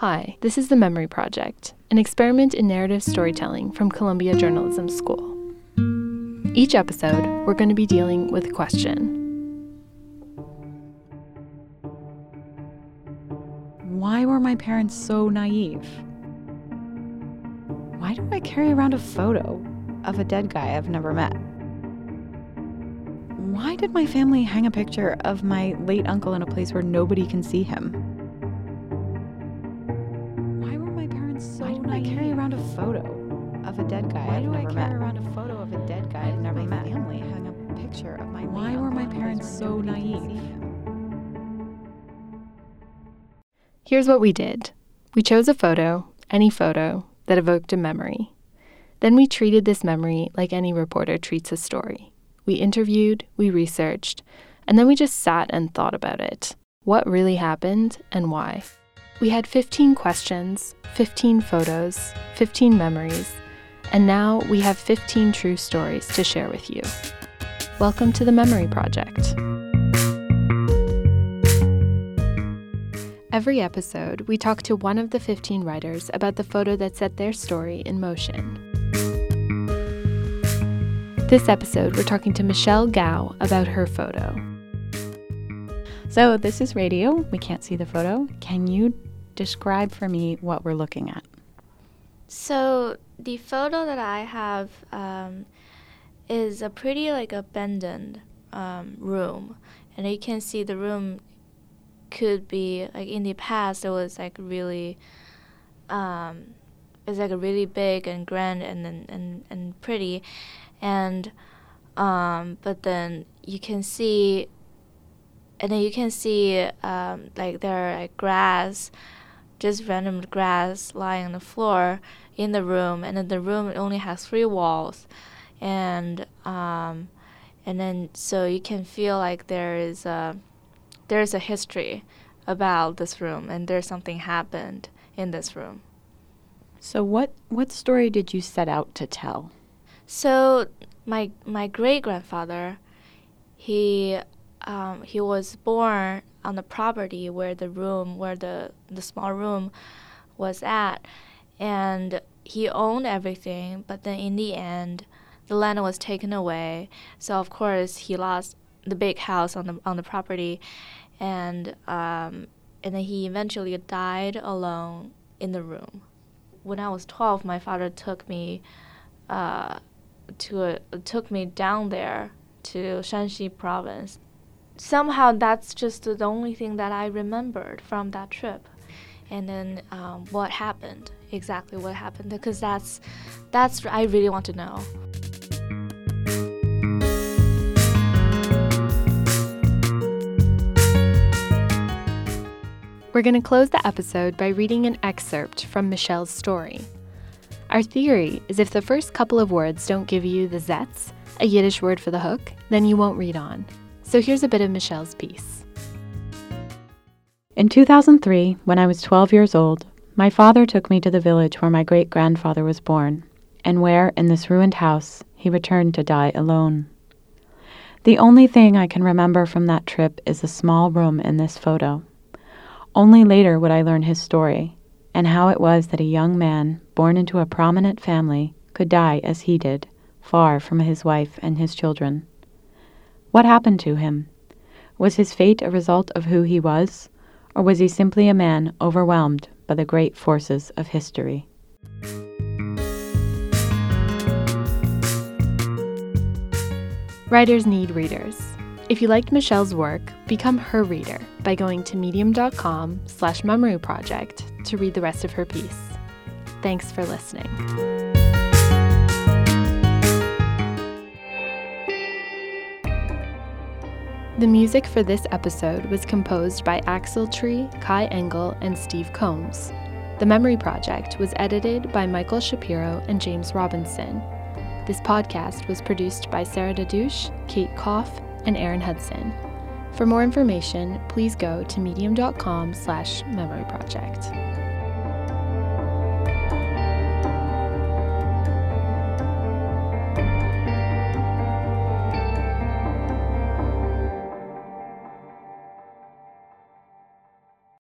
Hi, this is The Memory Project, an experiment in narrative storytelling from Columbia Journalism School. Each episode, we're going to be dealing with a question Why were my parents so naive? Why do I carry around a photo of a dead guy I've never met? Why did my family hang a picture of my late uncle in a place where nobody can see him? Photo of a dead guy Why I've do never I carry met? around a photo of a dead guy I've never met? family hung a picture of my mom. Why were my parents so naive? Here's what we did. We chose a photo, any photo, that evoked a memory. Then we treated this memory like any reporter treats a story. We interviewed, we researched, and then we just sat and thought about it. What really happened and why? We had 15 questions, 15 photos, 15 memories, and now we have 15 true stories to share with you. Welcome to the Memory Project. Every episode, we talk to one of the 15 writers about the photo that set their story in motion. This episode, we're talking to Michelle Gao about her photo. So, this is radio. We can't see the photo. Can you describe for me what we're looking at. So the photo that I have um, is a pretty like abandoned um, room, and you can see the room could be like in the past it was like really um, it's like a really big and grand and and, and, and pretty, and um, but then you can see and then you can see um, like there are like grass just random grass lying on the floor in the room, and then the room only has three walls, and um, and then so you can feel like there is a there is a history about this room, and there's something happened in this room. So what what story did you set out to tell? So my my great grandfather, he um, he was born on the property where the room, where the, the small room was at. And he owned everything, but then in the end, the land was taken away. So of course he lost the big house on the on the property, and um, and then he eventually died alone in the room. When I was 12, my father took me uh, to a, took me down there to Shanxi province somehow that's just the only thing that I remembered from that trip. And then um, what happened, exactly what happened, because that's, that's, I really want to know. We're going to close the episode by reading an excerpt from Michelle's story. Our theory is if the first couple of words don't give you the zetz, a Yiddish word for the hook, then you won't read on. So here's a bit of Michelle's piece. In 2003, when I was 12 years old, my father took me to the village where my great grandfather was born, and where, in this ruined house, he returned to die alone. The only thing I can remember from that trip is the small room in this photo. Only later would I learn his story, and how it was that a young man, born into a prominent family, could die as he did, far from his wife and his children. What happened to him? Was his fate a result of who he was, or was he simply a man overwhelmed by the great forces of history? Writers need readers. If you liked Michelle's work, become her reader by going to medium.com slash project to read the rest of her piece. Thanks for listening. The music for this episode was composed by Axletree, Kai Engel, and Steve Combs. The Memory Project was edited by Michael Shapiro and James Robinson. This podcast was produced by Sarah Dadouche, Kate Koff, and Aaron Hudson. For more information, please go to medium.com slash memory project.